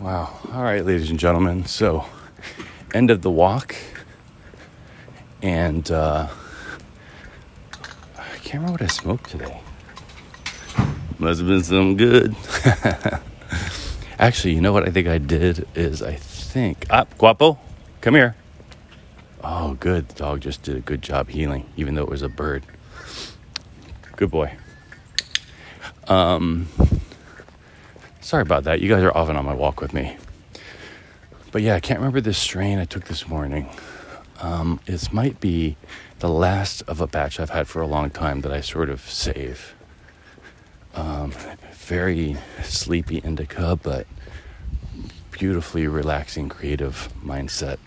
Wow. All right, ladies and gentlemen. So, end of the walk. And uh, I can't remember what I smoked today. Must have been some good. Actually, you know what I think I did is I think. Ah, Guapo, come here. Oh, good. The dog just did a good job heeling, even though it was a bird. Good boy. Um, sorry about that. You guys are often on my walk with me. But yeah, I can't remember this strain I took this morning. Um, this might be the last of a batch I've had for a long time that I sort of save. Um, very sleepy indica, but beautifully relaxing, creative mindset.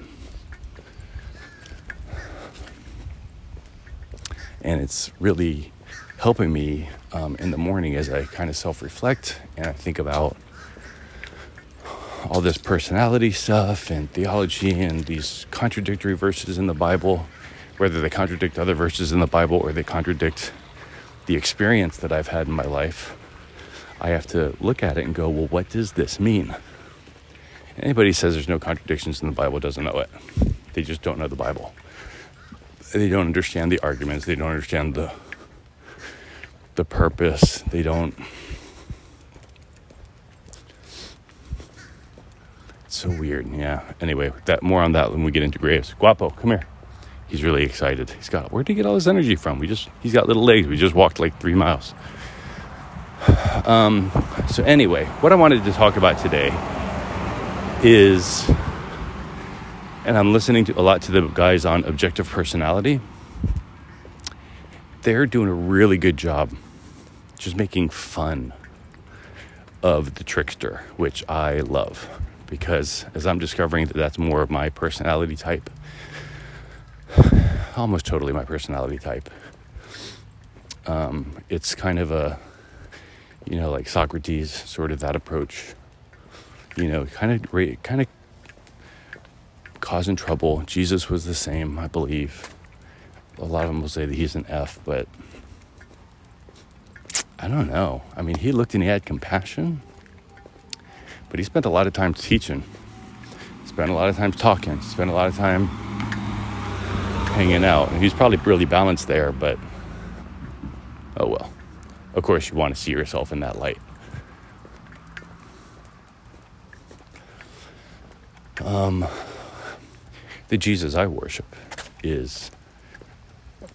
And it's really helping me um, in the morning as I kind of self reflect and I think about all this personality stuff and theology and these contradictory verses in the Bible, whether they contradict other verses in the Bible or they contradict the experience that I've had in my life. I have to look at it and go, well, what does this mean? Anybody says there's no contradictions in the Bible doesn't know it. They just don't know the Bible. They don't understand the arguments. They don't understand the the purpose. They don't. It's so weird. Yeah. Anyway, that more on that when we get into graves. Guapo, come here. He's really excited. He's got. Where did he get all this energy from? We just. He's got little legs. We just walked like three miles. Um. So anyway, what I wanted to talk about today is, and I'm listening to a lot to the guys on objective personality they're doing a really good job just making fun of the trickster, which I love because as I'm discovering that that's more of my personality type, almost totally my personality type. Um, it's kind of a, you know, like Socrates, sort of that approach. You know, kind of, kind of causing trouble. Jesus was the same, I believe a lot of them will say that he's an F, but I don't know. I mean, he looked and he had compassion, but he spent a lot of time teaching, spent a lot of time talking, spent a lot of time hanging out. And he's probably really balanced there, but oh well. Of course, you want to see yourself in that light. Um, the Jesus I worship is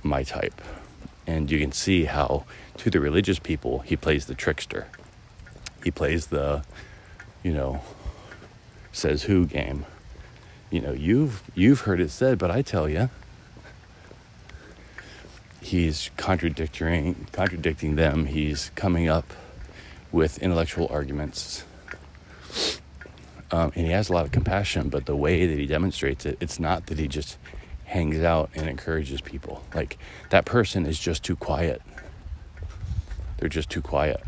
my type. And you can see how, to the religious people, he plays the trickster. He plays the, you know, says who game. You know, you've you've heard it said, but I tell you, he's contradicting contradicting them. He's coming up with intellectual arguments. Um, and he has a lot of compassion, but the way that he demonstrates it, it's not that he just hangs out and encourages people. Like that person is just too quiet. They're just too quiet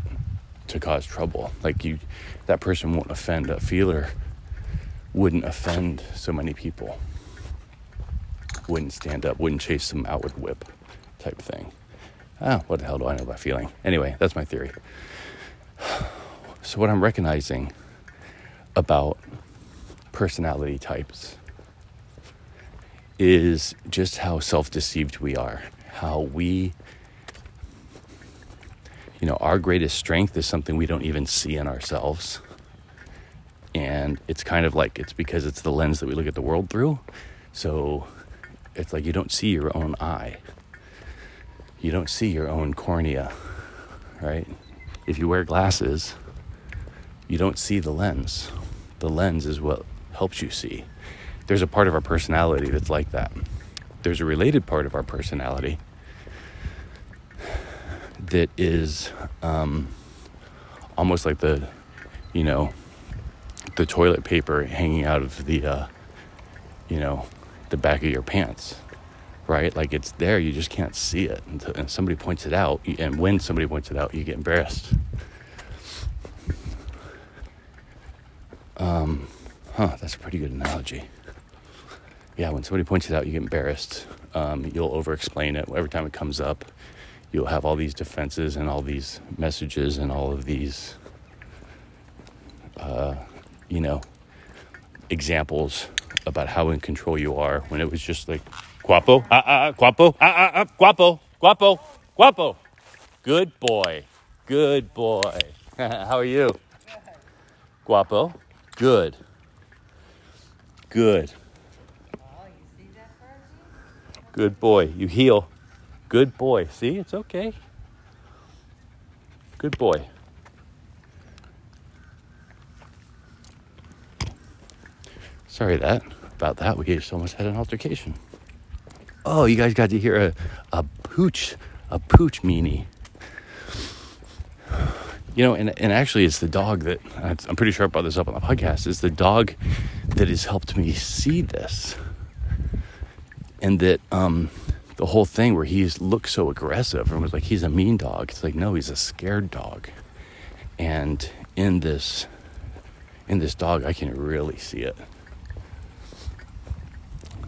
to cause trouble. Like you that person won't offend a feeler wouldn't offend so many people. Wouldn't stand up, wouldn't chase them out with whip type thing. Ah, what the hell do I know about feeling? Anyway, that's my theory. So what I'm recognizing about personality types is just how self deceived we are. How we, you know, our greatest strength is something we don't even see in ourselves. And it's kind of like it's because it's the lens that we look at the world through. So it's like you don't see your own eye, you don't see your own cornea, right? If you wear glasses, you don't see the lens. The lens is what helps you see there's a part of our personality that's like that. There's a related part of our personality that is um, almost like the, you know, the toilet paper hanging out of the, uh, you know, the back of your pants, right? Like it's there, you just can't see it. And somebody points it out, and when somebody points it out, you get embarrassed. Um, huh, that's a pretty good analogy yeah, when somebody points it out, you get embarrassed. Um, you'll over explain it. Every time it comes up, you'll have all these defenses and all these messages and all of these uh, you know, examples about how in control you are when it was just like, guapo, ah, ah, ah, guapo, ah, ah, ah, guapo, guapo, guapo. Good boy. Good boy. how are you? Good. Guapo. Good. Good. Good boy. You heel. Good boy. See, it's okay. Good boy. Sorry that about that. We just almost had an altercation. Oh, you guys got to hear a, a pooch, a pooch meanie. You know, and, and actually, it's the dog that I'm pretty sure I brought this up on the podcast. It's the dog that has helped me see this, and that um, the whole thing where he's looked so aggressive and was like he's a mean dog. It's like no, he's a scared dog, and in this in this dog, I can really see it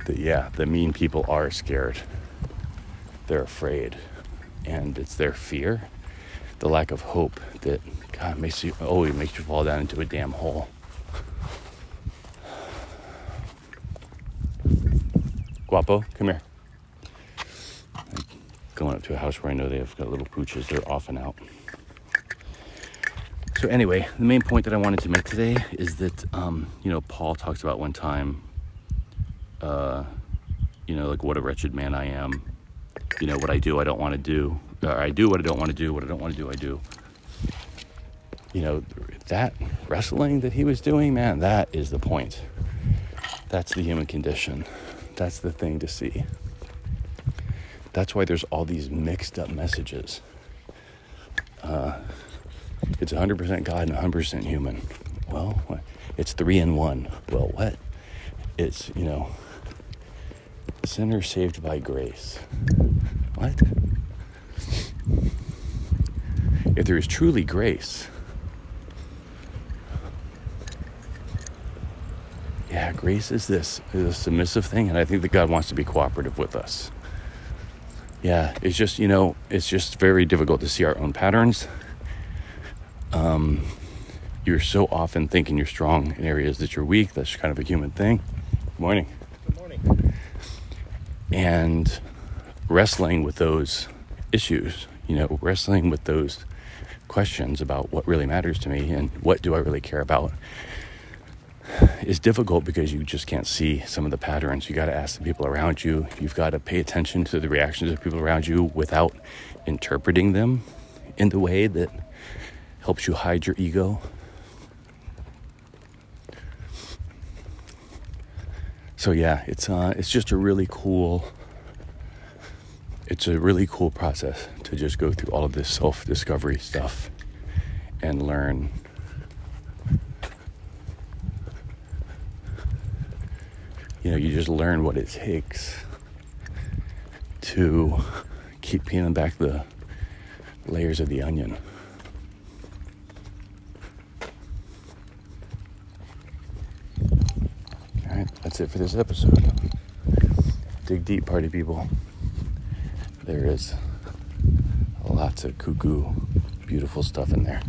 that yeah, the mean people are scared. They're afraid. And it's their fear, the lack of hope that God makes you always makes you fall down into a damn hole. Guapo, come here. I'm going up to a house where I know they have got little pooches. They're off and out. So anyway, the main point that I wanted to make today is that um, you know Paul talks about one time uh, you know, like what a wretched man I am. You know, what I do, I don't want to do. Or I do what I don't want to do. What I don't want to do, I do. You know, that wrestling that he was doing, man, that is the point. That's the human condition. That's the thing to see. That's why there's all these mixed up messages. Uh, it's 100% God and 100% human. Well, it's three in one. Well, what? It's, you know, Sinner saved by grace. What? If there is truly grace, yeah, grace is this is a submissive thing, and I think that God wants to be cooperative with us. Yeah, it's just you know, it's just very difficult to see our own patterns. Um, you're so often thinking you're strong in areas that you're weak. That's kind of a human thing. Good morning Good morning. and wrestling with those issues, you know, wrestling with those questions about what really matters to me and what do I really care about is difficult because you just can't see some of the patterns. You got to ask the people around you. You've got to pay attention to the reactions of people around you without interpreting them in the way that helps you hide your ego. so yeah, it's uh, it's just a really cool. It's a really cool process to just go through all of this self discovery stuff and learn. You know, you just learn what it takes to keep peeling back the layers of the onion. All right, that's it for this episode. Dig deep, party people. There is lots of cuckoo, beautiful stuff in there.